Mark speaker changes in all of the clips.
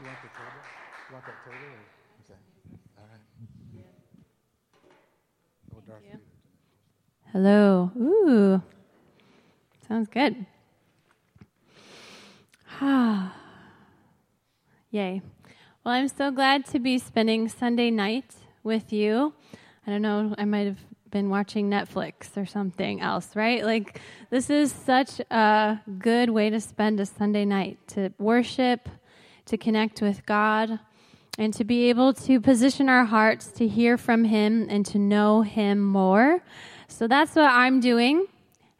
Speaker 1: You want the table? You want that table? Or? Okay. All right. Oh, Darth Vader.
Speaker 2: Hello. Ooh. Sounds good. Ah. Yay. Well, I'm so glad to be spending Sunday night with you. I don't know, I might have been watching Netflix or something else, right? Like, this is such a good way to spend a Sunday night to worship, to connect with God, and to be able to position our hearts to hear from Him and to know Him more. So that's what I'm doing.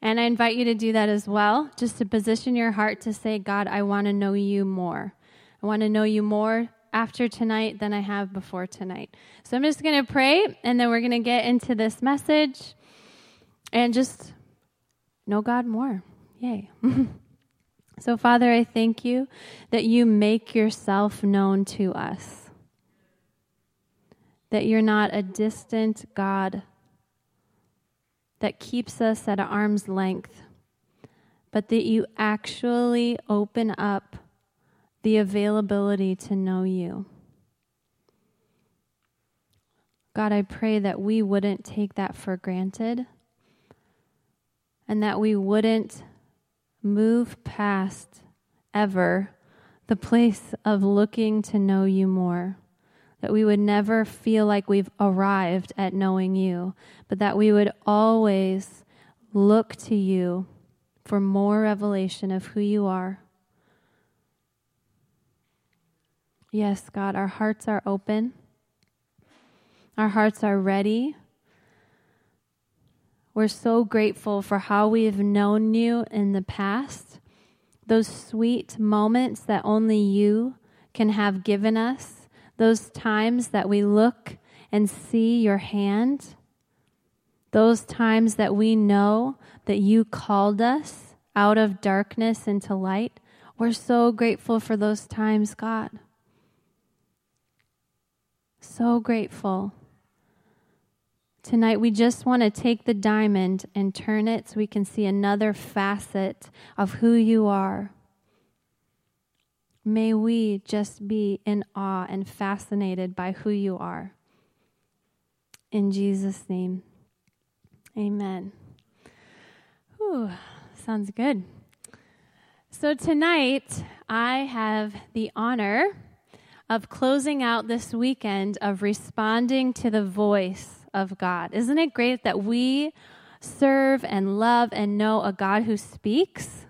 Speaker 2: And I invite you to do that as well, just to position your heart to say, God, I want to know you more. I want to know you more after tonight than I have before tonight. So I'm just going to pray, and then we're going to get into this message and just know God more. Yay. so, Father, I thank you that you make yourself known to us, that you're not a distant God that keeps us at arm's length, but that you actually open up the availability to know you. God, I pray that we wouldn't take that for granted and that we wouldn't move past ever the place of looking to know you more. That we would never feel like we've arrived at knowing you, but that we would always look to you for more revelation of who you are Yes, God, our hearts are open. Our hearts are ready. We're so grateful for how we've known you in the past, those sweet moments that only you can have given us, those times that we look and see your hand, those times that we know that you called us out of darkness into light. We're so grateful for those times, God. So grateful. Tonight, we just want to take the diamond and turn it so we can see another facet of who you are. May we just be in awe and fascinated by who you are. In Jesus' name, amen. Whew, sounds good. So, tonight, I have the honor of closing out this weekend of responding to the voice of God. Isn't it great that we serve and love and know a God who speaks?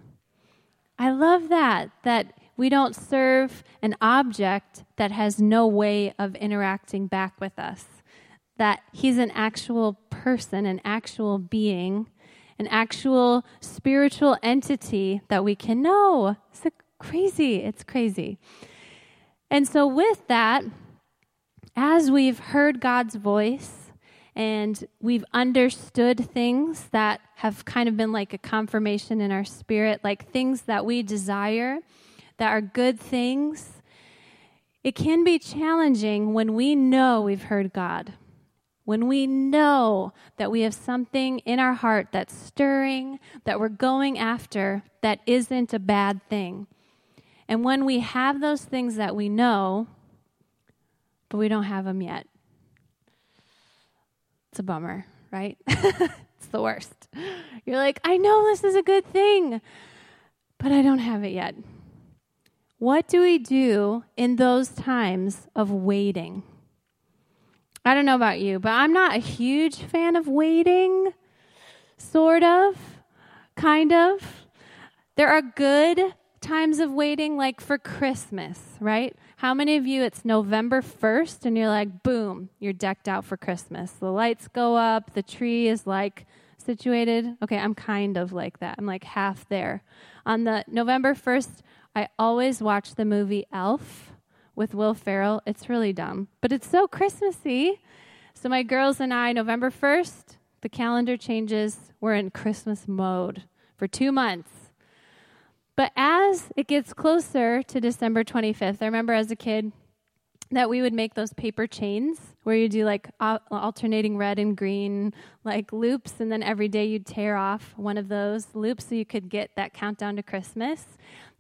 Speaker 2: I love that, that we don't serve an object that has no way of interacting back with us, that He's an actual person, an actual being, an actual spiritual entity that we can know. It's crazy. It's crazy. And so, with that, as we've heard God's voice and we've understood things that have kind of been like a confirmation in our spirit, like things that we desire that are good things, it can be challenging when we know we've heard God. When we know that we have something in our heart that's stirring, that we're going after, that isn't a bad thing. And when we have those things that we know, but we don't have them yet, it's a bummer, right? it's the worst. You're like, I know this is a good thing, but I don't have it yet. What do we do in those times of waiting? I don't know about you, but I'm not a huge fan of waiting. Sort of, kind of. There are good times of waiting, like for Christmas, right? How many of you, it's November 1st and you're like, boom, you're decked out for Christmas? The lights go up, the tree is like situated. Okay, I'm kind of like that. I'm like half there. On the November 1st, I always watch the movie Elf with Will Ferrell. It's really dumb, but it's so Christmassy. So my girls and I, November 1st, the calendar changes. We're in Christmas mode for two months. But as it gets closer to December 25th, I remember as a kid, that we would make those paper chains where you do like alternating red and green like loops and then every day you'd tear off one of those loops so you could get that countdown to christmas.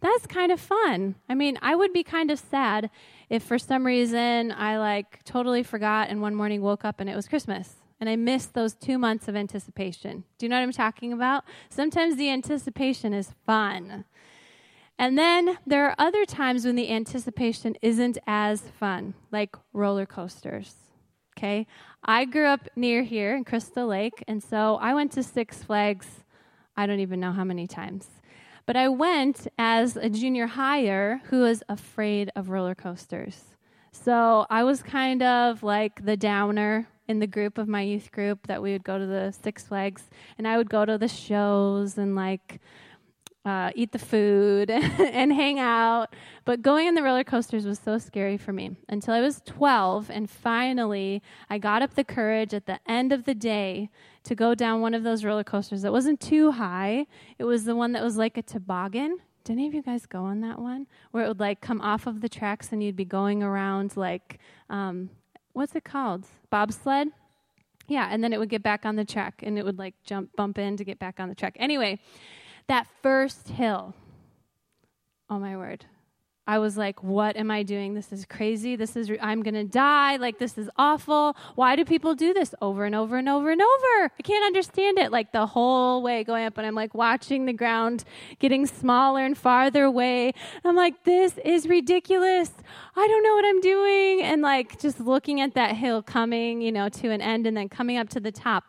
Speaker 2: That's kind of fun. I mean i would be kind of sad if for some reason i like totally forgot and one morning woke up and it was christmas and i missed those two months of anticipation. Do you know what i'm talking about? Sometimes the anticipation is fun and then there are other times when the anticipation isn't as fun, like roller coasters. Okay? I grew up near here in Crystal Lake, and so I went to Six Flags, I don't even know how many times. But I went as a junior higher who was afraid of roller coasters. So I was kind of like the downer in the group of my youth group that we would go to the Six Flags, and I would go to the shows and like uh, eat the food and hang out. But going on the roller coasters was so scary for me until I was 12. And finally, I got up the courage at the end of the day to go down one of those roller coasters that wasn't too high. It was the one that was like a toboggan. Did any of you guys go on that one? Where it would like come off of the tracks and you'd be going around like, um, what's it called? Bobsled? Yeah, and then it would get back on the track and it would like jump, bump in to get back on the track. Anyway, that first hill, oh my word. I was like, what am I doing? This is crazy. This is, re- I'm going to die. Like, this is awful. Why do people do this over and over and over and over? I can't understand it. Like, the whole way going up, and I'm like watching the ground getting smaller and farther away. I'm like, this is ridiculous. I don't know what I'm doing. And like, just looking at that hill coming, you know, to an end and then coming up to the top.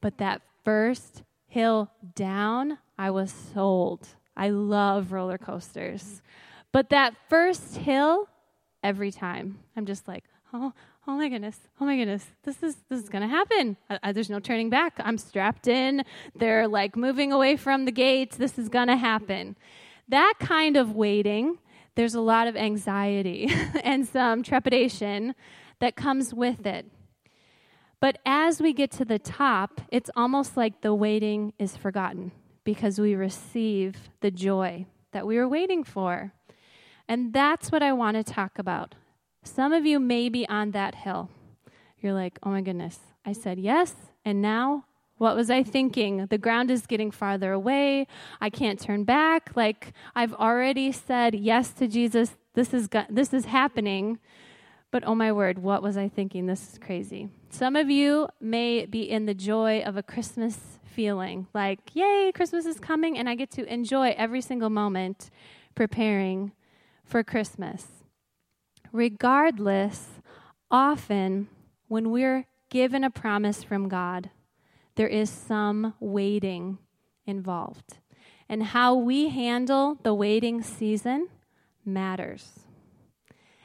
Speaker 2: But that first hill down, I was sold. I love roller coasters. But that first hill, every time, I'm just like, oh, oh my goodness, oh my goodness, this is this is gonna happen. I, I, there's no turning back. I'm strapped in. They're like moving away from the gates. This is gonna happen. That kind of waiting, there's a lot of anxiety and some trepidation that comes with it. But as we get to the top, it's almost like the waiting is forgotten because we receive the joy that we were waiting for. And that's what I want to talk about. Some of you may be on that hill. You're like, oh my goodness, I said yes, and now what was I thinking? The ground is getting farther away. I can't turn back. Like I've already said yes to Jesus. This is this is happening. But oh my word, what was I thinking? This is crazy. Some of you may be in the joy of a Christmas feeling like, yay, Christmas is coming, and I get to enjoy every single moment preparing for Christmas. Regardless, often when we're given a promise from God, there is some waiting involved. And how we handle the waiting season matters.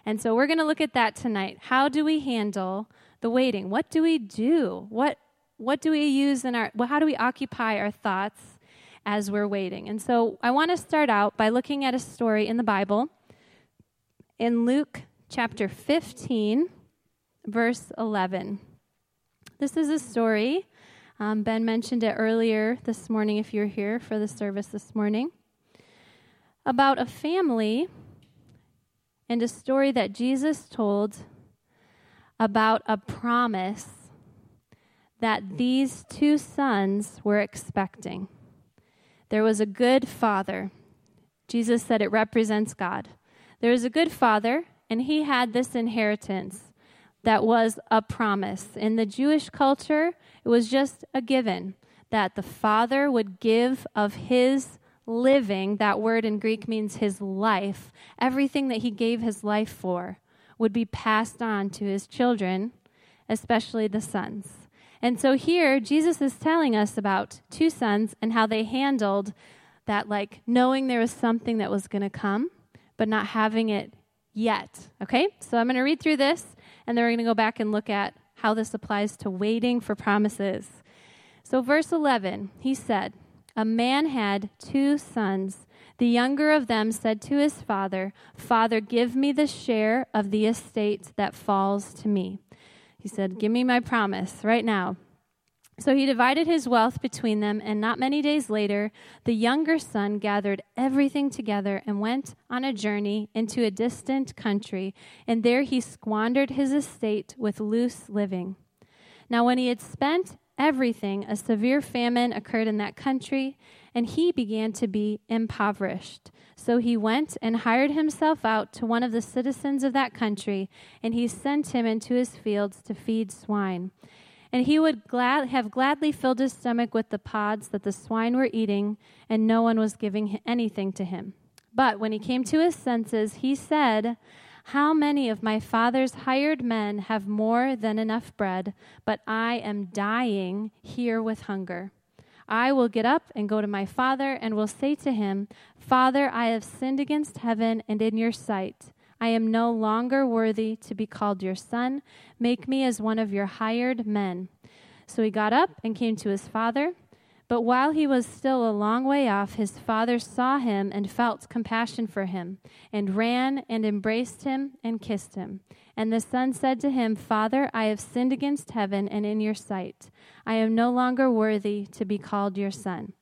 Speaker 2: And so we're going to look at that tonight. How do we handle the waiting? What do we do? What what do we use in our, well, how do we occupy our thoughts as we're waiting? And so I want to start out by looking at a story in the Bible in Luke chapter 15, verse 11. This is a story. Um, ben mentioned it earlier this morning, if you're here for the service this morning, about a family and a story that Jesus told about a promise that these two sons were expecting. There was a good father. Jesus said it represents God. There was a good father, and he had this inheritance that was a promise. In the Jewish culture, it was just a given that the father would give of his living, that word in Greek means his life, everything that he gave his life for would be passed on to his children, especially the sons. And so here, Jesus is telling us about two sons and how they handled that, like knowing there was something that was going to come, but not having it yet. Okay? So I'm going to read through this, and then we're going to go back and look at how this applies to waiting for promises. So, verse 11, he said, A man had two sons. The younger of them said to his father, Father, give me the share of the estate that falls to me. He said, Give me my promise right now. So he divided his wealth between them, and not many days later, the younger son gathered everything together and went on a journey into a distant country, and there he squandered his estate with loose living. Now, when he had spent everything, a severe famine occurred in that country, and he began to be impoverished. So he went and hired himself out to one of the citizens of that country, and he sent him into his fields to feed swine. And he would glad, have gladly filled his stomach with the pods that the swine were eating, and no one was giving anything to him. But when he came to his senses, he said, How many of my father's hired men have more than enough bread, but I am dying here with hunger? I will get up and go to my father, and will say to him, Father, I have sinned against heaven and in your sight. I am no longer worthy to be called your son. Make me as one of your hired men. So he got up and came to his father. But while he was still a long way off, his father saw him and felt compassion for him, and ran and embraced him and kissed him. And the son said to him, Father, I have sinned against heaven and in your sight. I am no longer worthy to be called your son.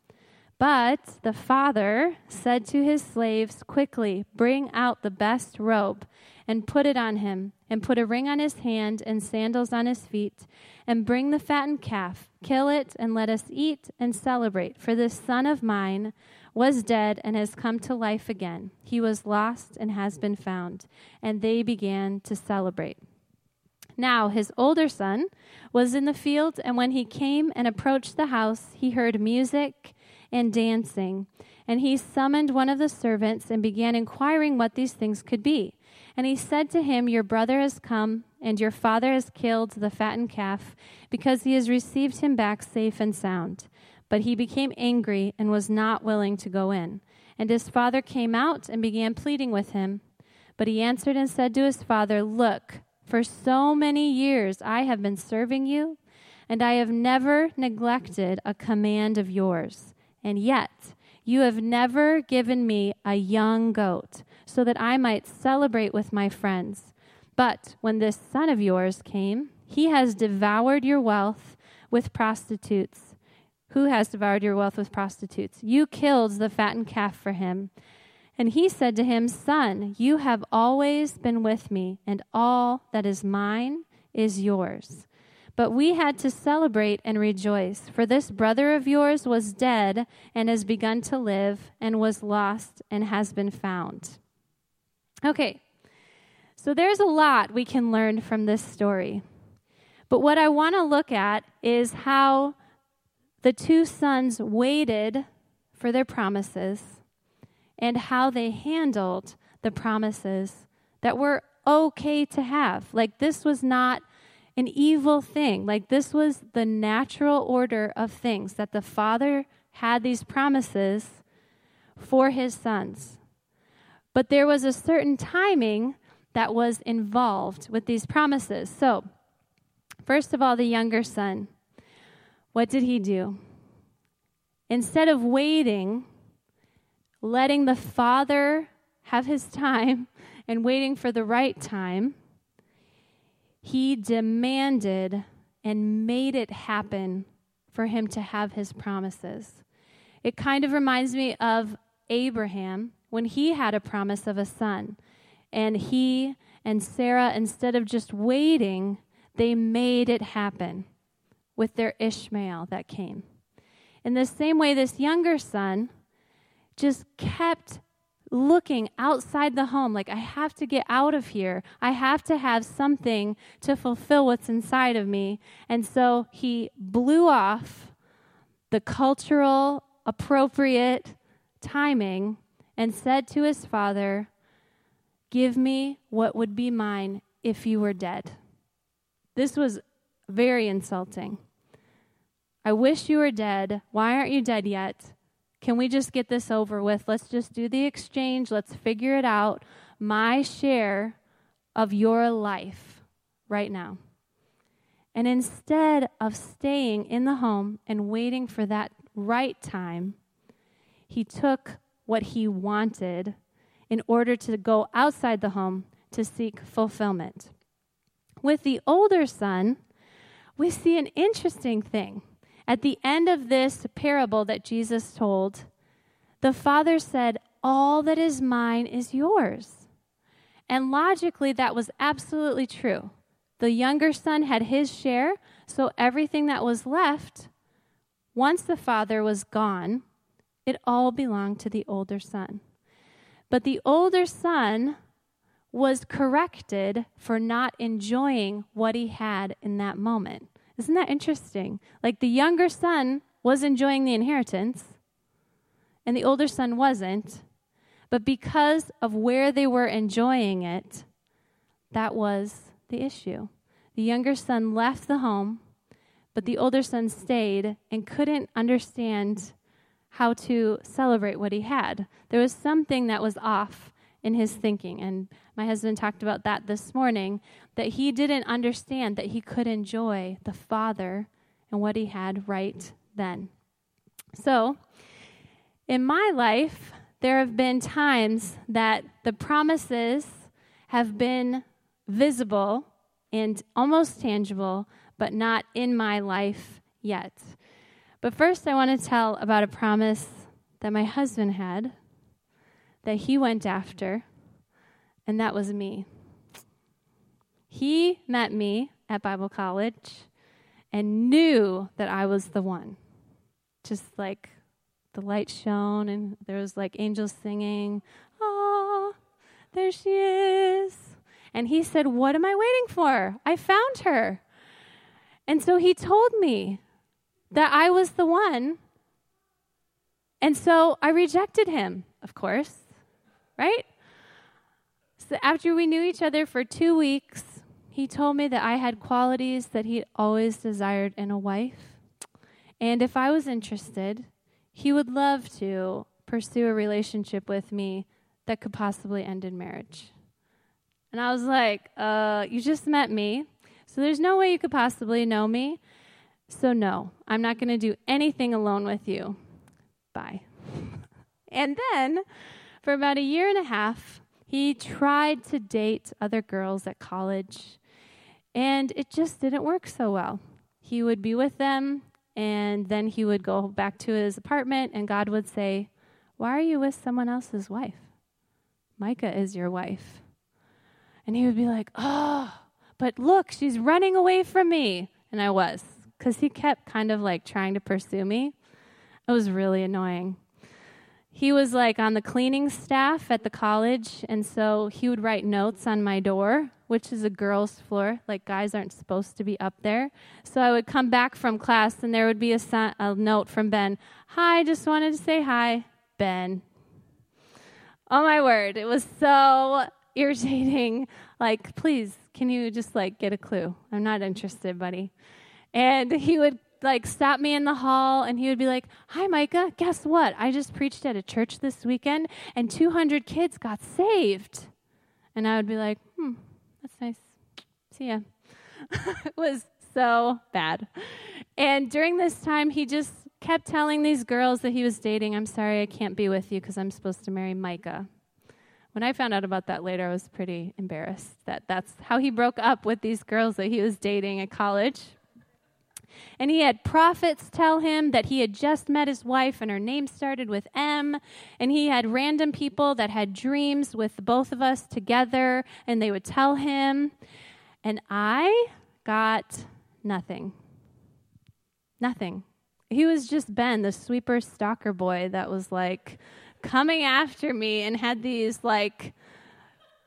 Speaker 2: But the father said to his slaves, Quickly, bring out the best robe and put it on him, and put a ring on his hand and sandals on his feet, and bring the fattened calf, kill it, and let us eat and celebrate. For this son of mine was dead and has come to life again. He was lost and has been found. And they began to celebrate. Now his older son was in the field, and when he came and approached the house, he heard music and dancing. And he summoned one of the servants and began inquiring what these things could be. And he said to him, Your brother has come, and your father has killed the fattened calf, because he has received him back safe and sound. But he became angry and was not willing to go in. And his father came out and began pleading with him. But he answered and said to his father, Look, for so many years I have been serving you, and I have never neglected a command of yours. And yet, you have never given me a young goat so that I might celebrate with my friends. But when this son of yours came, he has devoured your wealth with prostitutes. Who has devoured your wealth with prostitutes? You killed the fattened calf for him. And he said to him, Son, you have always been with me, and all that is mine is yours. But we had to celebrate and rejoice, for this brother of yours was dead and has begun to live, and was lost and has been found. Okay, so there's a lot we can learn from this story. But what I want to look at is how the two sons waited for their promises and how they handled the promises that were okay to have. Like, this was not an evil thing. Like this was the natural order of things that the Father had these promises for his sons. But there was a certain timing that was involved with these promises. So, first of all, the younger son, what did he do? Instead of waiting, letting the father have his time and waiting for the right time, he demanded and made it happen for him to have his promises. It kind of reminds me of Abraham when he had a promise of a son. And he and Sarah, instead of just waiting, they made it happen with their Ishmael that came. In the same way, this younger son just kept looking outside the home like, I have to get out of here. I have to have something to fulfill what's inside of me. And so he blew off the cultural appropriate timing and said to his father, Give me what would be mine if you were dead. This was very insulting. I wish you were dead. Why aren't you dead yet? Can we just get this over with? Let's just do the exchange. Let's figure it out. My share of your life right now. And instead of staying in the home and waiting for that right time, he took what he wanted in order to go outside the home to seek fulfillment. With the older son, we see an interesting thing. At the end of this parable that Jesus told, the father said, All that is mine is yours. And logically, that was absolutely true. The younger son had his share, so everything that was left, once the father was gone, it all belonged to the older son. But the older son was corrected for not enjoying what he had in that moment. Isn't that interesting? Like the younger son was enjoying the inheritance, and the older son wasn't. But because of where they were enjoying it, that was the issue. The younger son left the home, but the older son stayed and couldn't understand how to celebrate what he had. There was something that was off in his thinking. And my husband talked about that this morning that he didn't understand that he could enjoy the Father and what he had right then. So, in my life, there have been times that the promises have been visible and almost tangible, but not in my life yet. But first, I want to tell about a promise that my husband had that he went after, and that was me. He met me at Bible college and knew that I was the one. Just like the light shone, and there was like angels singing, Oh, there she is. And he said, What am I waiting for? I found her. And so he told me that I was the one. And so I rejected him, of course right? So after we knew each other for two weeks, he told me that I had qualities that he always desired in a wife. And if I was interested, he would love to pursue a relationship with me that could possibly end in marriage. And I was like, uh, you just met me, so there's no way you could possibly know me. So, no, I'm not going to do anything alone with you. Bye. and then for about a year and a half, he tried to date other girls at college, and it just didn't work so well. He would be with them, and then he would go back to his apartment, and God would say, Why are you with someone else's wife? Micah is your wife. And he would be like, Oh, but look, she's running away from me. And I was, because he kept kind of like trying to pursue me. It was really annoying he was like on the cleaning staff at the college, and so he would write notes on my door, which is a girls' floor. Like guys aren't supposed to be up there. So I would come back from class, and there would be a, a note from Ben. Hi, just wanted to say hi, Ben. Oh my word, it was so irritating. Like, please, can you just like get a clue? I'm not interested, buddy. And he would like stop me in the hall and he would be like, Hi, Micah, guess what? I just preached at a church this weekend and 200 kids got saved. And I would be like, Hmm, that's nice. See ya. it was so bad. And during this time, he just kept telling these girls that he was dating, I'm sorry, I can't be with you because I'm supposed to marry Micah. When I found out about that later, I was pretty embarrassed that that's how he broke up with these girls that he was dating at college. And he had prophets tell him that he had just met his wife and her name started with M. And he had random people that had dreams with both of us together and they would tell him. And I got nothing. Nothing. He was just Ben, the sweeper stalker boy that was like coming after me and had these like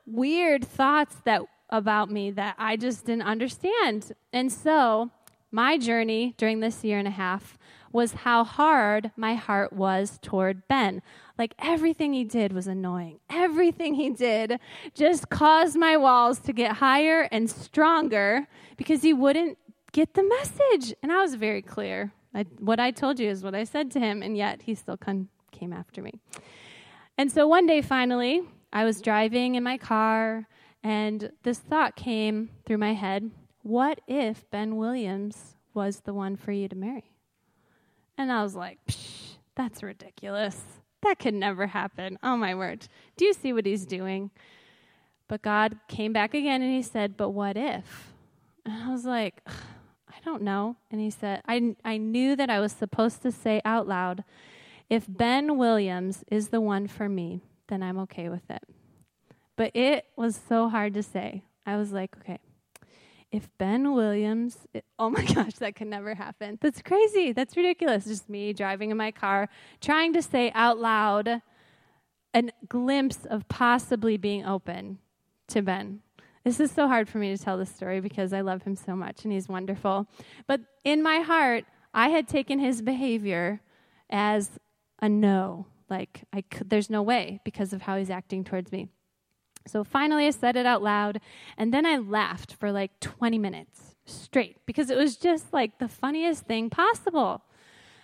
Speaker 2: weird thoughts that about me that I just didn't understand. And so my journey during this year and a half was how hard my heart was toward Ben. Like everything he did was annoying. Everything he did just caused my walls to get higher and stronger because he wouldn't get the message. And I was very clear. I, what I told you is what I said to him, and yet he still con- came after me. And so one day, finally, I was driving in my car, and this thought came through my head what if Ben Williams was the one for you to marry? And I was like, Psh, that's ridiculous. That could never happen. Oh my word. Do you see what he's doing? But God came back again and he said, But what if? And I was like, I don't know. And he said, I, I knew that I was supposed to say out loud, if Ben Williams is the one for me, then I'm okay with it. But it was so hard to say. I was like, okay, if Ben Williams, it, oh my gosh, that could never happen. That's crazy. That's ridiculous. Just me driving in my car, trying to say out loud a glimpse of possibly being open to Ben. This is so hard for me to tell this story because I love him so much and he's wonderful. But in my heart, I had taken his behavior as a no. Like, I could, there's no way because of how he's acting towards me. So finally, I said it out loud, and then I laughed for like 20 minutes straight because it was just like the funniest thing possible.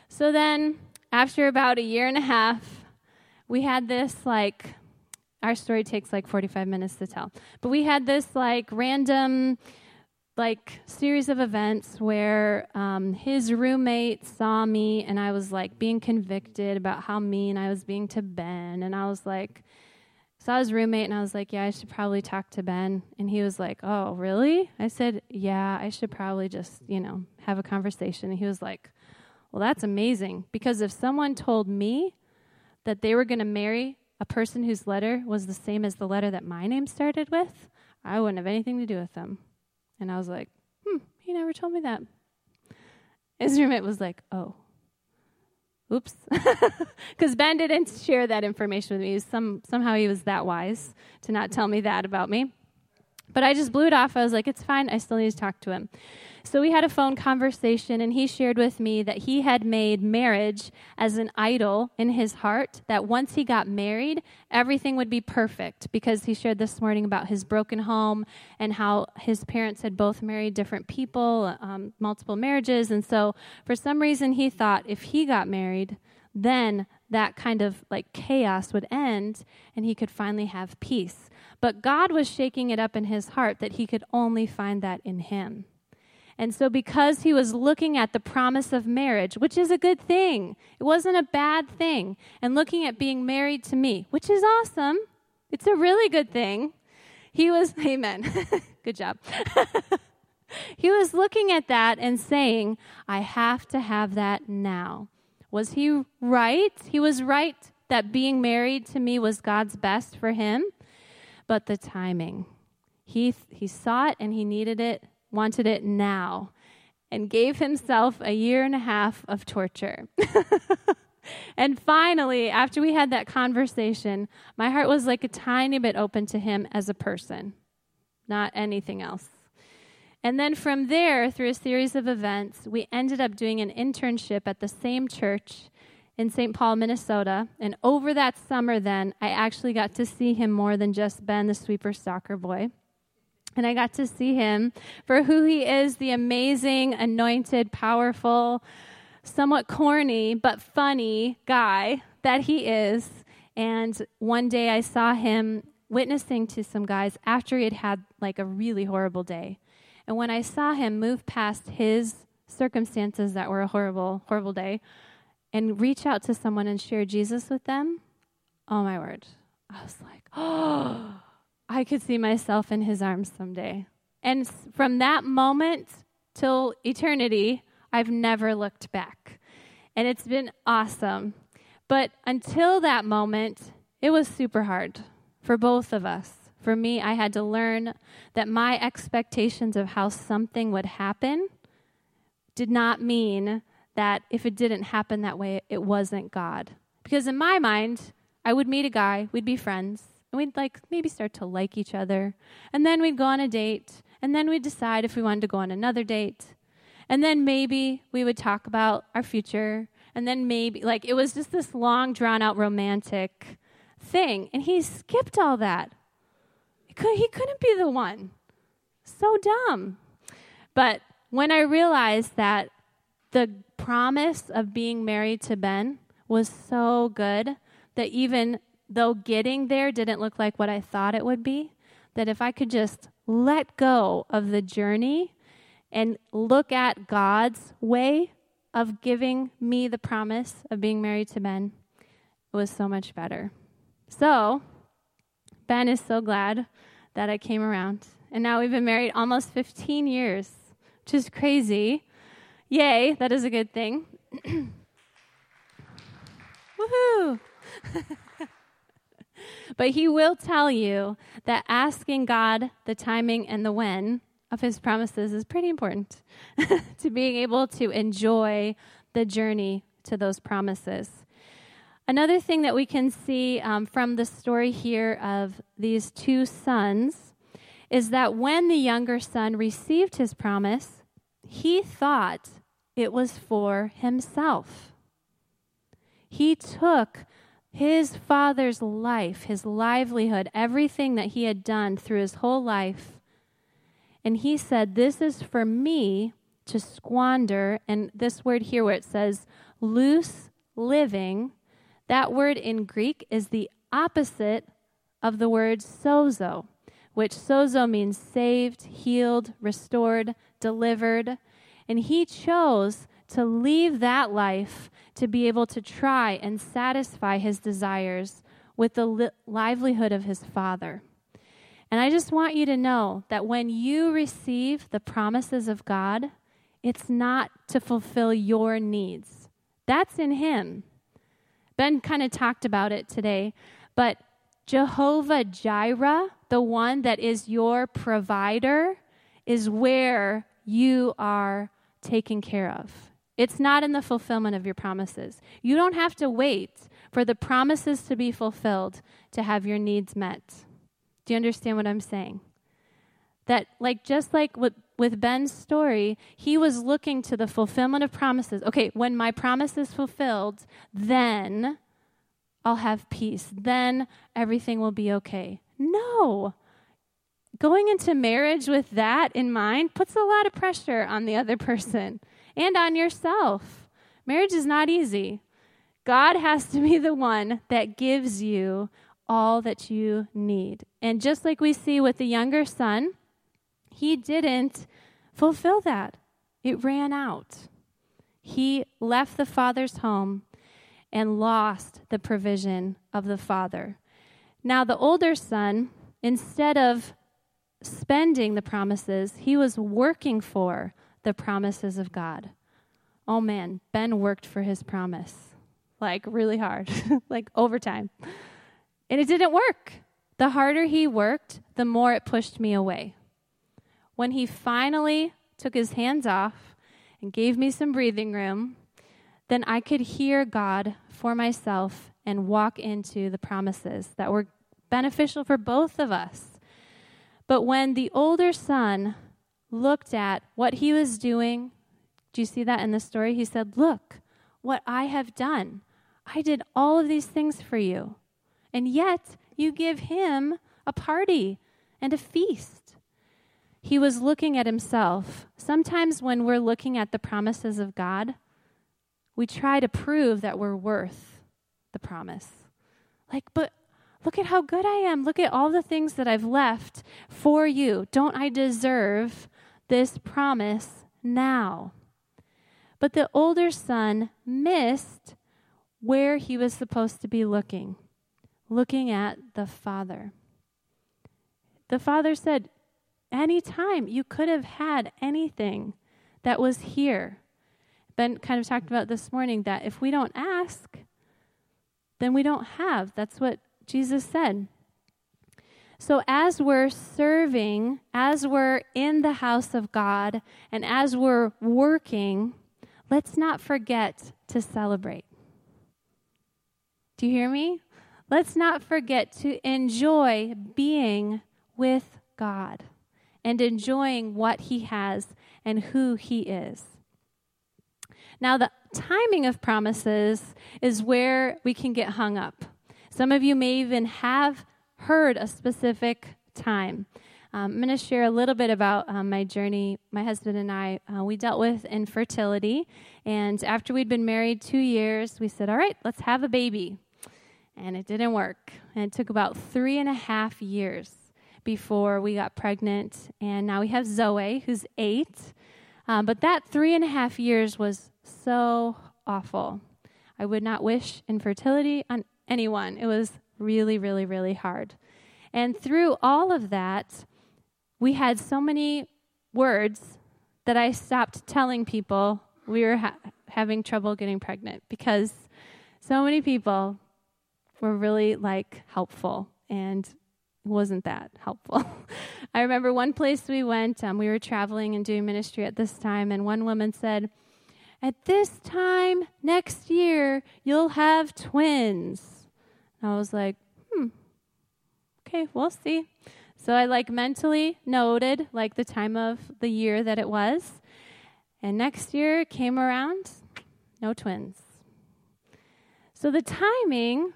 Speaker 2: So then, after about a year and a half, we had this like, our story takes like 45 minutes to tell, but we had this like random like series of events where um, his roommate saw me and I was like being convicted about how mean I was being to Ben, and I was like, saw his roommate and I was like, yeah, I should probably talk to Ben. And he was like, oh, really? I said, yeah, I should probably just, you know, have a conversation. And he was like, well, that's amazing. Because if someone told me that they were going to marry a person whose letter was the same as the letter that my name started with, I wouldn't have anything to do with them. And I was like, hmm, he never told me that. His roommate was like, oh, Oops. Because Ben didn't share that information with me. Some, somehow he was that wise to not tell me that about me. But I just blew it off. I was like, it's fine. I still need to talk to him. So we had a phone conversation, and he shared with me that he had made marriage as an idol in his heart, that once he got married, everything would be perfect. Because he shared this morning about his broken home and how his parents had both married different people, um, multiple marriages. And so for some reason, he thought if he got married, then that kind of like chaos would end and he could finally have peace. But God was shaking it up in his heart that he could only find that in him. And so, because he was looking at the promise of marriage, which is a good thing, it wasn't a bad thing, and looking at being married to me, which is awesome, it's a really good thing, he was, amen, good job. he was looking at that and saying, I have to have that now. Was he right? He was right that being married to me was God's best for him, but the timing. He, he saw it and he needed it wanted it now and gave himself a year and a half of torture. and finally, after we had that conversation, my heart was like a tiny bit open to him as a person, not anything else. And then from there, through a series of events, we ended up doing an internship at the same church in St. Paul, Minnesota. And over that summer, then, I actually got to see him more than just Ben, the sweeper soccer boy. And I got to see him for who he is the amazing, anointed, powerful, somewhat corny, but funny guy that he is. And one day I saw him witnessing to some guys after he had had like a really horrible day. And when I saw him move past his circumstances that were a horrible, horrible day and reach out to someone and share Jesus with them, oh my word. I was like, oh. I could see myself in his arms someday. And from that moment till eternity, I've never looked back. And it's been awesome. But until that moment, it was super hard for both of us. For me, I had to learn that my expectations of how something would happen did not mean that if it didn't happen that way, it wasn't God. Because in my mind, I would meet a guy, we'd be friends, and we'd like maybe start to like each other. And then we'd go on a date, and then we'd decide if we wanted to go on another date. And then maybe we would talk about our future. And then maybe, like, it was just this long, drawn out romantic thing. And he skipped all that. He, could, he couldn't be the one. So dumb. But when I realized that the promise of being married to Ben was so good that even though getting there didn't look like what I thought it would be, that if I could just let go of the journey and look at God's way of giving me the promise of being married to Ben, it was so much better. So, Ben is so glad that I came around. And now we've been married almost 15 years, which is crazy. Yay, that is a good thing. Woohoo! but he will tell you that asking God the timing and the when of his promises is pretty important to being able to enjoy the journey to those promises. Another thing that we can see um, from the story here of these two sons is that when the younger son received his promise, he thought it was for himself. He took his father's life, his livelihood, everything that he had done through his whole life, and he said, This is for me to squander. And this word here, where it says loose living, that word in Greek is the opposite of the word sozo, which sozo means saved, healed, restored, delivered. And he chose to leave that life to be able to try and satisfy his desires with the li- livelihood of his father. And I just want you to know that when you receive the promises of God, it's not to fulfill your needs. That's in Him. Ben kind of talked about it today, but Jehovah Jireh, the one that is your provider, is where you are taken care of. It's not in the fulfillment of your promises. You don't have to wait for the promises to be fulfilled to have your needs met. Do you understand what I'm saying? That, like, just like with, with Ben's story, he was looking to the fulfillment of promises. Okay, when my promise is fulfilled, then I'll have peace. Then everything will be okay. No. Going into marriage with that in mind puts a lot of pressure on the other person and on yourself. Marriage is not easy. God has to be the one that gives you all that you need. And just like we see with the younger son, he didn't fulfill that, it ran out. He left the father's home and lost the provision of the father. Now, the older son, instead of spending the promises, he was working for the promises of God. Oh man, Ben worked for his promise like really hard, like overtime. And it didn't work. The harder he worked, the more it pushed me away. When he finally took his hands off and gave me some breathing room, then I could hear God for myself and walk into the promises that were beneficial for both of us. But when the older son looked at what he was doing, do you see that in the story? He said, Look, what I have done. I did all of these things for you. And yet you give him a party and a feast. He was looking at himself. Sometimes when we're looking at the promises of God, we try to prove that we're worth the promise. Like, but look at how good I am. Look at all the things that I've left for you. Don't I deserve this promise now? But the older son missed where he was supposed to be looking looking at the Father. The Father said, Anytime you could have had anything that was here. Ben kind of talked about this morning that if we don't ask, then we don't have. That's what Jesus said. So, as we're serving, as we're in the house of God, and as we're working, let's not forget to celebrate. Do you hear me? Let's not forget to enjoy being with God and enjoying what He has and who He is. Now, the timing of promises is where we can get hung up. Some of you may even have heard a specific time. Um, I'm going to share a little bit about um, my journey. My husband and I, uh, we dealt with infertility. And after we'd been married two years, we said, All right, let's have a baby and it didn't work. And it took about three and a half years before we got pregnant. And now we have Zoe, who's eight. Um, but that three and a half years was so awful. I would not wish infertility on anyone. It was really, really, really hard. And through all of that, we had so many words that I stopped telling people we were ha- having trouble getting pregnant because so many people were really like helpful and wasn't that helpful. I remember one place we went, um, we were traveling and doing ministry at this time, and one woman said, At this time next year, you'll have twins. And I was like, Hmm, okay, we'll see. So I like mentally noted like the time of the year that it was. And next year came around, no twins. So the timing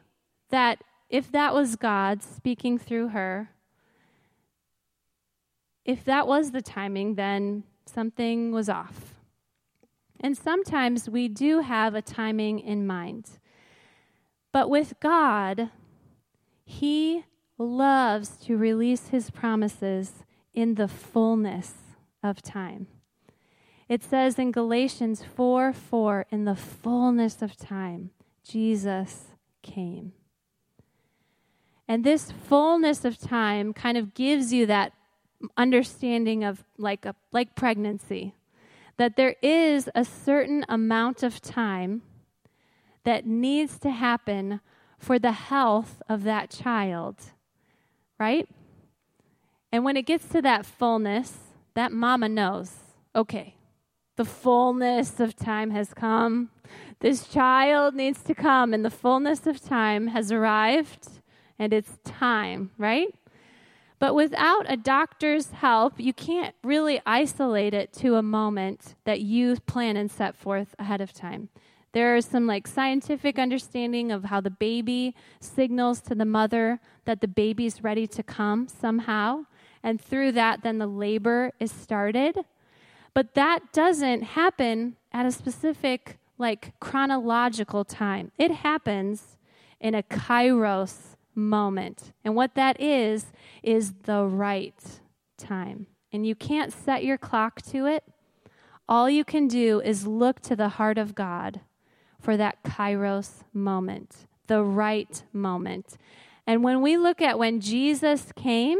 Speaker 2: that if that was God speaking through her, if that was the timing, then something was off. And sometimes we do have a timing in mind. But with God, He loves to release His promises in the fullness of time. It says in Galatians 4 4, in the fullness of time, Jesus came. And this fullness of time kind of gives you that understanding of like a like pregnancy that there is a certain amount of time that needs to happen for the health of that child. Right? And when it gets to that fullness, that mama knows, okay, the fullness of time has come. This child needs to come, and the fullness of time has arrived and it's time, right? But without a doctor's help, you can't really isolate it to a moment that you plan and set forth ahead of time. There is some like scientific understanding of how the baby signals to the mother that the baby's ready to come somehow. And through that, then the labor is started. But that doesn't happen at a specific, like, chronological time. It happens in a kairos moment. And what that is, is the right time. And you can't set your clock to it. All you can do is look to the heart of God for that kairos moment, the right moment. And when we look at when Jesus came,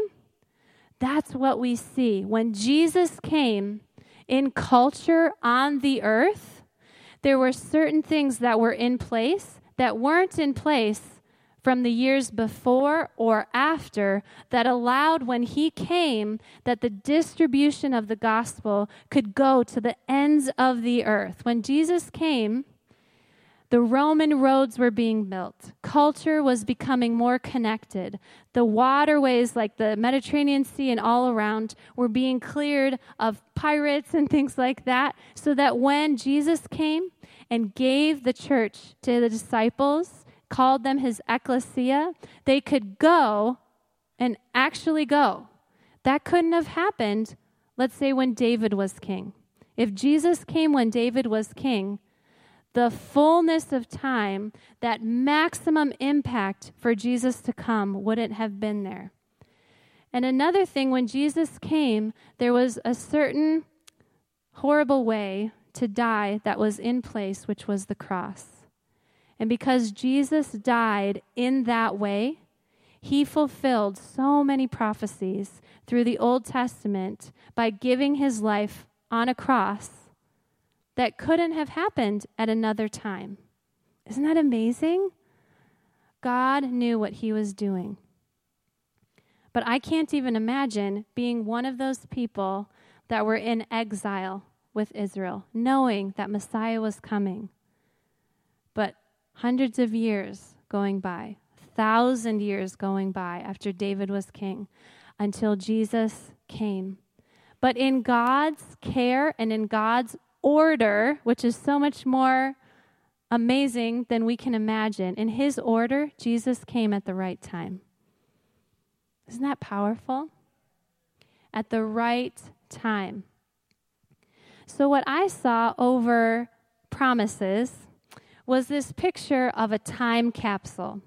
Speaker 2: that's what we see. When Jesus came in culture on the earth, there were certain things that were in place that weren't in place from the years before or after that allowed when he came that the distribution of the gospel could go to the ends of the earth. When Jesus came, the Roman roads were being built. Culture was becoming more connected. The waterways, like the Mediterranean Sea and all around, were being cleared of pirates and things like that, so that when Jesus came and gave the church to the disciples, called them his ecclesia, they could go and actually go. That couldn't have happened, let's say, when David was king. If Jesus came when David was king, the fullness of time, that maximum impact for Jesus to come wouldn't have been there. And another thing, when Jesus came, there was a certain horrible way to die that was in place, which was the cross. And because Jesus died in that way, he fulfilled so many prophecies through the Old Testament by giving his life on a cross that couldn't have happened at another time. Isn't that amazing? God knew what he was doing. But I can't even imagine being one of those people that were in exile with Israel, knowing that Messiah was coming. But hundreds of years going by, thousand years going by after David was king, until Jesus came. But in God's care and in God's order, which is so much more amazing than we can imagine, in His order, Jesus came at the right time. Isn't that powerful? At the right time. So, what I saw over promises was this picture of a time capsule.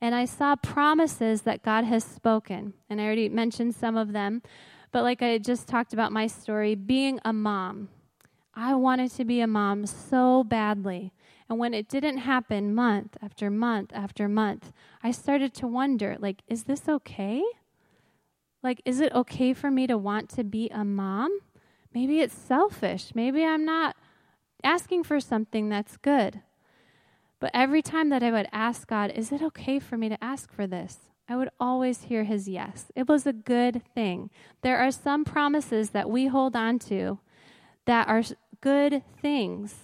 Speaker 2: And I saw promises that God has spoken. And I already mentioned some of them. But like I just talked about my story, being a mom. I wanted to be a mom so badly. And when it didn't happen month after month after month, I started to wonder like, is this okay? Like, is it okay for me to want to be a mom? Maybe it's selfish. Maybe I'm not asking for something that's good. But every time that I would ask God, is it okay for me to ask for this? I would always hear his yes. It was a good thing. There are some promises that we hold on to that are good things.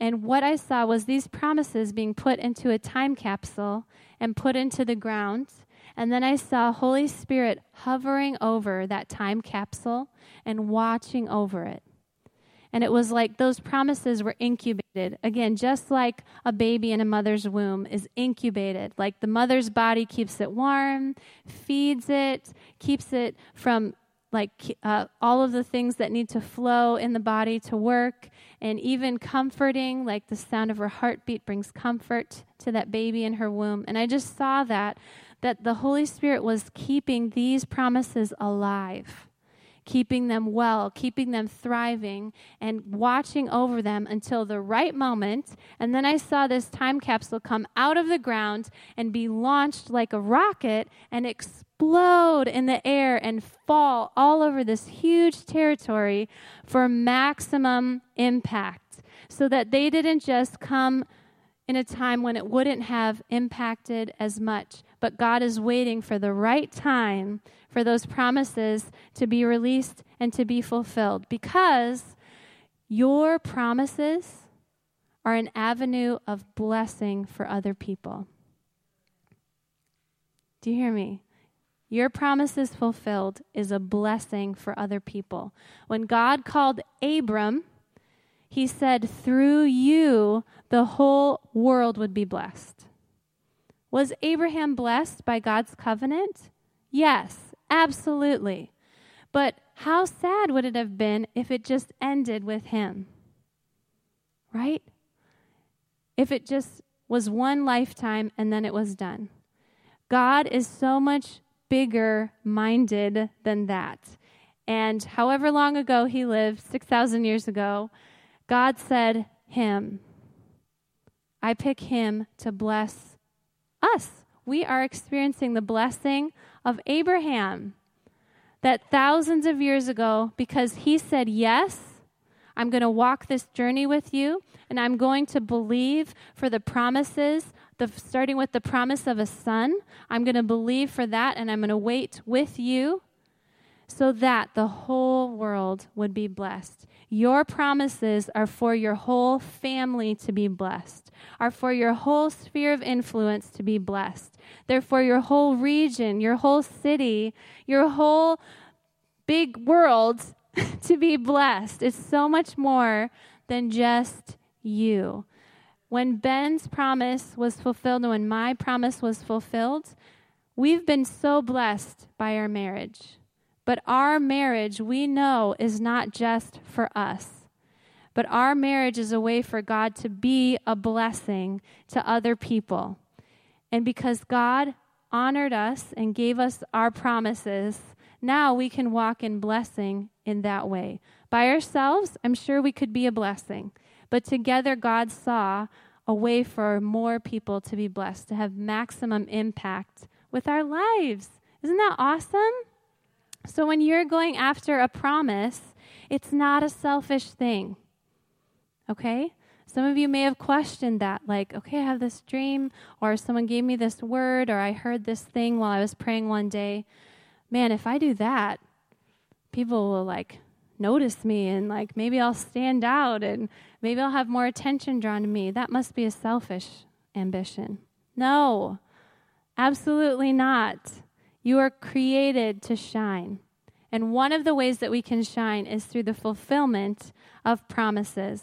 Speaker 2: And what I saw was these promises being put into a time capsule and put into the ground. And then I saw Holy Spirit hovering over that time capsule and watching over it. And it was like those promises were incubated. Again, just like a baby in a mother's womb is incubated. Like the mother's body keeps it warm, feeds it, keeps it from like uh, all of the things that need to flow in the body to work, and even comforting, like the sound of her heartbeat brings comfort to that baby in her womb. And I just saw that, that the Holy Spirit was keeping these promises alive keeping them well, keeping them thriving, and watching over them until the right moment. And then I saw this time capsule come out of the ground and be launched like a rocket and explode in the air and fall all over this huge territory for maximum impact. So that they didn't just come in a time when it wouldn't have impacted as much, but God is waiting for the right time for those promises to be released and to be fulfilled because your promises are an avenue of blessing for other people. Do you hear me? Your promises fulfilled is a blessing for other people. When God called Abram, he said, Through you, the whole world would be blessed. Was Abraham blessed by God's covenant? Yes. Absolutely. But how sad would it have been if it just ended with him? Right? If it just was one lifetime and then it was done. God is so much bigger minded than that. And however long ago he lived, 6,000 years ago, God said, Him. I pick him to bless us. We are experiencing the blessing of Abraham. That thousands of years ago, because he said, Yes, I'm going to walk this journey with you, and I'm going to believe for the promises, the, starting with the promise of a son. I'm going to believe for that, and I'm going to wait with you so that the whole world would be blessed. Your promises are for your whole family to be blessed, are for your whole sphere of influence to be blessed. They're for your whole region, your whole city, your whole big world to be blessed. It's so much more than just you. When Ben's promise was fulfilled and when my promise was fulfilled, we've been so blessed by our marriage. But our marriage, we know, is not just for us. But our marriage is a way for God to be a blessing to other people. And because God honored us and gave us our promises, now we can walk in blessing in that way. By ourselves, I'm sure we could be a blessing. But together, God saw a way for more people to be blessed, to have maximum impact with our lives. Isn't that awesome? So when you're going after a promise, it's not a selfish thing. Okay? Some of you may have questioned that, like, okay, I have this dream, or someone gave me this word, or I heard this thing while I was praying one day. Man, if I do that, people will like notice me and like maybe I'll stand out and maybe I'll have more attention drawn to me. That must be a selfish ambition. No, absolutely not. You are created to shine. And one of the ways that we can shine is through the fulfillment of promises.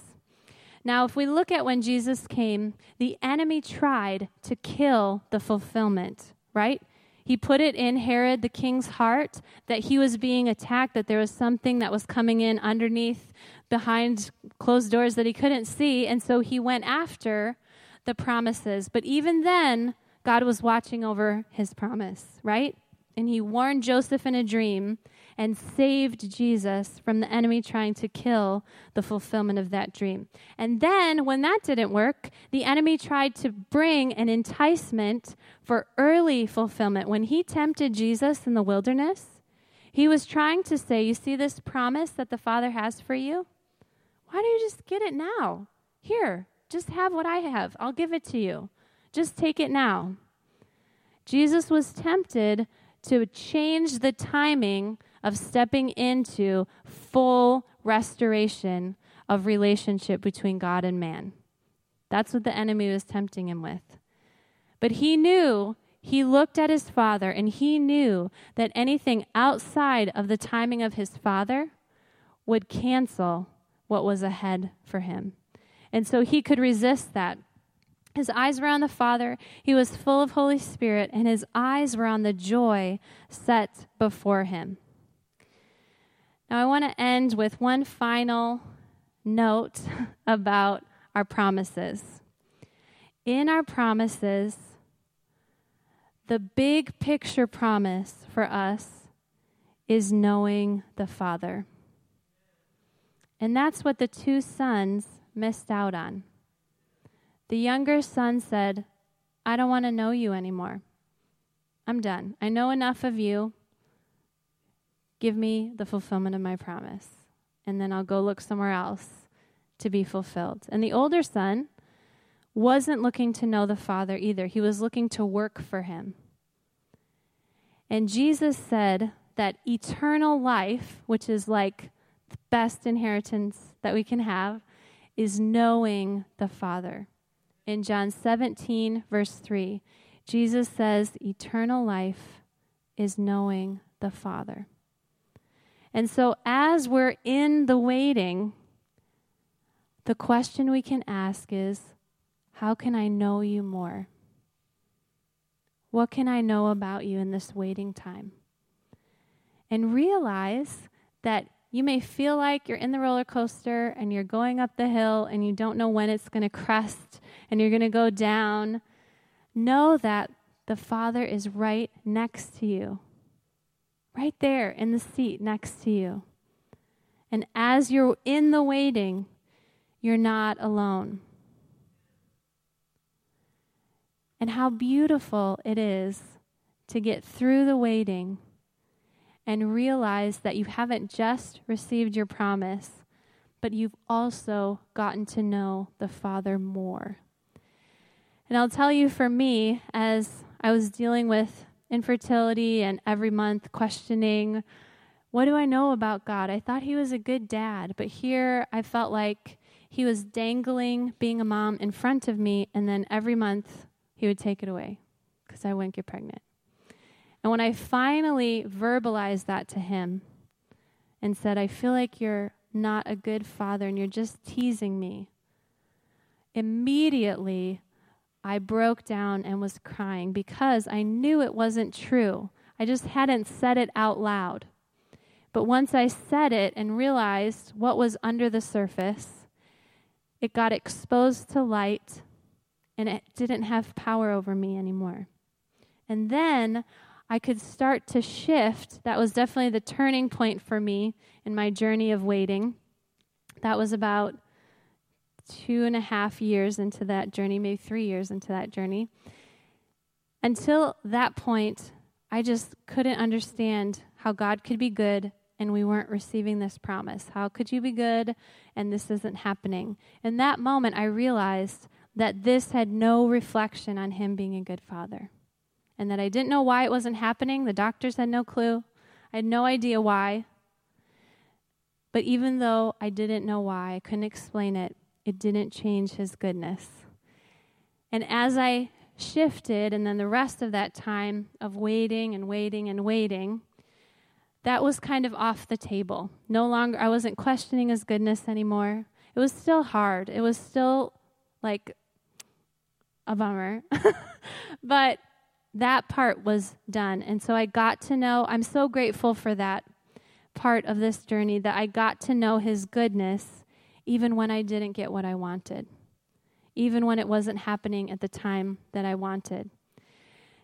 Speaker 2: Now, if we look at when Jesus came, the enemy tried to kill the fulfillment, right? He put it in Herod the king's heart that he was being attacked, that there was something that was coming in underneath, behind closed doors that he couldn't see. And so he went after the promises. But even then, God was watching over his promise, right? And he warned Joseph in a dream and saved Jesus from the enemy trying to kill the fulfillment of that dream. And then, when that didn't work, the enemy tried to bring an enticement for early fulfillment. When he tempted Jesus in the wilderness, he was trying to say, You see this promise that the Father has for you? Why don't you just get it now? Here, just have what I have. I'll give it to you. Just take it now. Jesus was tempted to change the timing of stepping into full restoration of relationship between God and man. That's what the enemy was tempting him with. But he knew, he looked at his father, and he knew that anything outside of the timing of his father would cancel what was ahead for him. And so he could resist that. His eyes were on the Father. He was full of Holy Spirit, and his eyes were on the joy set before him. Now, I want to end with one final note about our promises. In our promises, the big picture promise for us is knowing the Father. And that's what the two sons missed out on. The younger son said, I don't want to know you anymore. I'm done. I know enough of you. Give me the fulfillment of my promise, and then I'll go look somewhere else to be fulfilled. And the older son wasn't looking to know the Father either, he was looking to work for him. And Jesus said that eternal life, which is like the best inheritance that we can have, is knowing the Father. In John 17, verse 3, Jesus says, Eternal life is knowing the Father. And so, as we're in the waiting, the question we can ask is How can I know you more? What can I know about you in this waiting time? And realize that you may feel like you're in the roller coaster and you're going up the hill and you don't know when it's going to crest and you're going to go down. Know that the Father is right next to you, right there in the seat next to you. And as you're in the waiting, you're not alone. And how beautiful it is to get through the waiting and realize that you haven't just received your promise, but you've also gotten to know the Father more. And I'll tell you for me, as I was dealing with infertility and every month questioning, what do I know about God? I thought He was a good dad, but here I felt like He was dangling being a mom in front of me, and then every month He would take it away because I wouldn't get pregnant. And when I finally verbalized that to him and said, I feel like you're not a good father and you're just teasing me, immediately I broke down and was crying because I knew it wasn't true. I just hadn't said it out loud. But once I said it and realized what was under the surface, it got exposed to light and it didn't have power over me anymore. And then I could start to shift. That was definitely the turning point for me in my journey of waiting. That was about two and a half years into that journey, maybe three years into that journey. Until that point, I just couldn't understand how God could be good and we weren't receiving this promise. How could you be good and this isn't happening? In that moment, I realized that this had no reflection on Him being a good father and that I didn't know why it wasn't happening. The doctors had no clue. I had no idea why. But even though I didn't know why, I couldn't explain it, it didn't change his goodness. And as I shifted, and then the rest of that time of waiting and waiting and waiting, that was kind of off the table. No longer, I wasn't questioning his goodness anymore. It was still hard. It was still like a bummer. but that part was done. And so I got to know, I'm so grateful for that part of this journey that I got to know His goodness even when I didn't get what I wanted, even when it wasn't happening at the time that I wanted.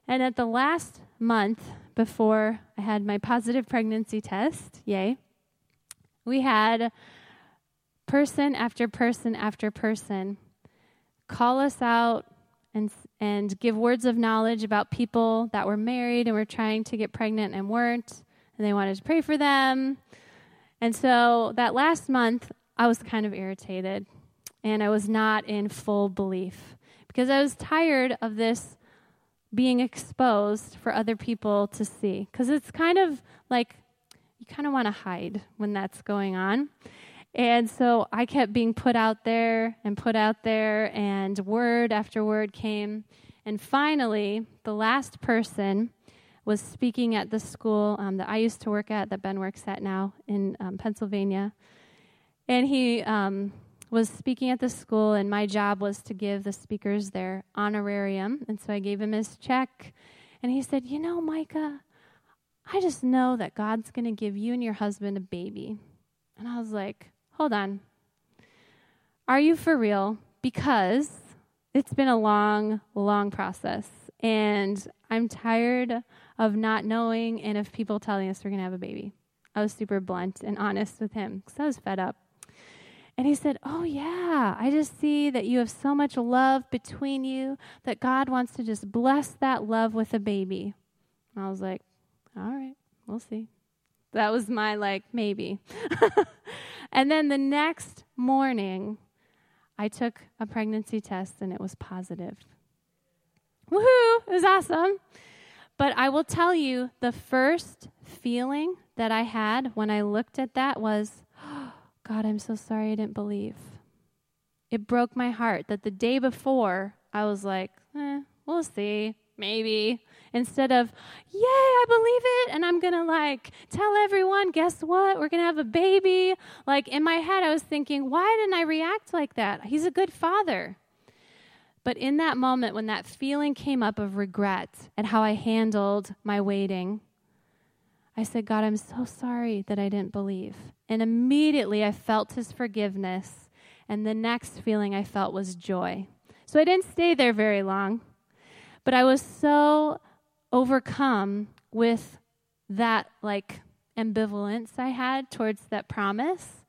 Speaker 2: And at the last month before I had my positive pregnancy test, yay, we had person after person after person call us out and and give words of knowledge about people that were married and were trying to get pregnant and weren't, and they wanted to pray for them. And so that last month, I was kind of irritated and I was not in full belief because I was tired of this being exposed for other people to see. Because it's kind of like you kind of want to hide when that's going on. And so I kept being put out there and put out there, and word after word came. And finally, the last person was speaking at the school um, that I used to work at, that Ben works at now in um, Pennsylvania. And he um, was speaking at the school, and my job was to give the speakers their honorarium. And so I gave him his check. And he said, You know, Micah, I just know that God's going to give you and your husband a baby. And I was like, Hold on. Are you for real? Because it's been a long, long process. And I'm tired of not knowing and of people telling us we're going to have a baby. I was super blunt and honest with him because I was fed up. And he said, Oh, yeah, I just see that you have so much love between you that God wants to just bless that love with a baby. And I was like, All right, we'll see. That was my, like, maybe. and then the next morning, I took a pregnancy test and it was positive. Woohoo! It was awesome. But I will tell you, the first feeling that I had when I looked at that was, God, I'm so sorry I didn't believe. It broke my heart that the day before I was like, eh, we'll see, maybe instead of, yay, I believe it. And I'm to like tell everyone, guess what? We're to have a baby. Like in my head, I was thinking, why didn't I react like that? He's a good father. But in that moment, when that feeling came up of regret at how I handled my waiting, I said, God, I'm so sorry that I didn't believe. And immediately I felt his forgiveness. And the next feeling I felt was joy. So I didn't stay there very long, but I was so overcome with that like ambivalence I had towards that promise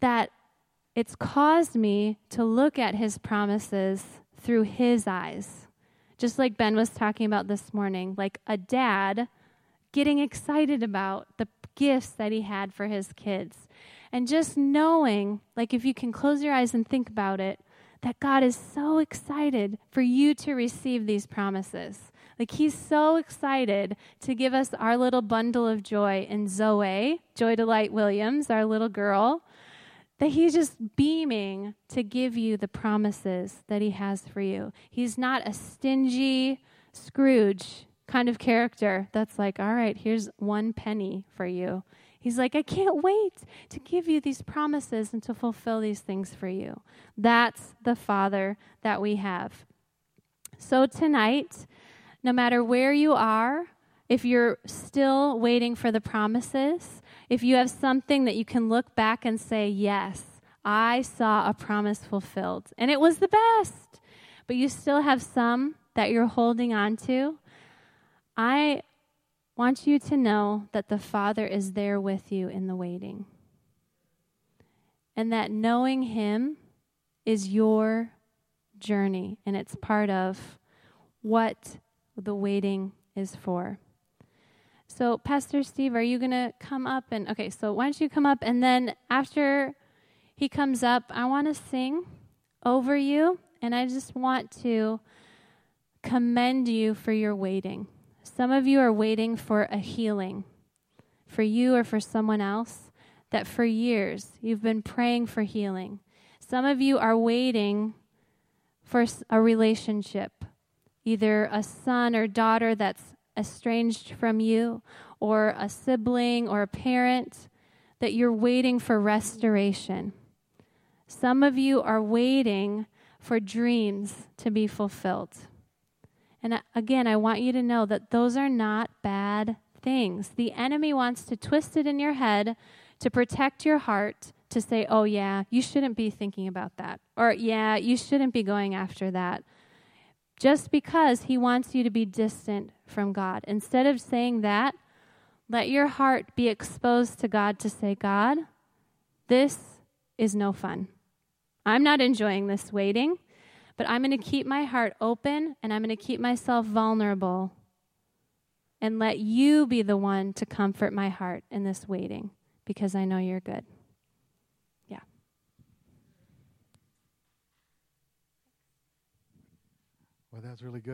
Speaker 2: that it's caused me to look at his promises through his eyes. Just like Ben was talking about this morning, like a dad getting excited about the gifts that he had for his kids. And just knowing, like if you can close your eyes and think about it, that God is so excited for you to receive these promises. Like he's so excited to give us our little bundle of joy in Zoe, Joy Delight Williams, our little girl, that he's just beaming to give you the promises that he has for you. He's not a stingy Scrooge kind of character that's like, all right, here's one penny for you. He's like, I can't wait to give you these promises and to fulfill these things for you. That's the Father that we have. So tonight, no matter where you are, if you're still waiting for the promises, if you have something that you can look back and say, Yes, I saw a promise fulfilled, and it was the best, but you still have some that you're holding on to, I want you to know that the Father is there with you in the waiting. And that knowing Him is your journey, and it's part of what the waiting is for. So, Pastor Steve, are you going to come up and okay, so why don't you come up and then after he comes up, I want to sing over you and I just want to commend you for your waiting. Some of you are waiting for a healing for you or for someone else that for years you've been praying for healing. Some of you are waiting for a relationship, either a son or daughter that's estranged from you, or a sibling or a parent that you're waiting for restoration. Some of you are waiting for dreams to be fulfilled. And again, I want you to know that those are not bad things. The enemy wants to twist it in your head to protect your heart to say, oh, yeah, you shouldn't be thinking about that. Or, yeah, you shouldn't be going after that. Just because he wants you to be distant from God. Instead of saying that, let your heart be exposed to God to say, God, this is no fun. I'm not enjoying this waiting. But I'm going to keep my heart open and I'm going to keep myself vulnerable and let you be the one to comfort my heart in this waiting because I know you're good. Yeah.
Speaker 1: Well, that's really good.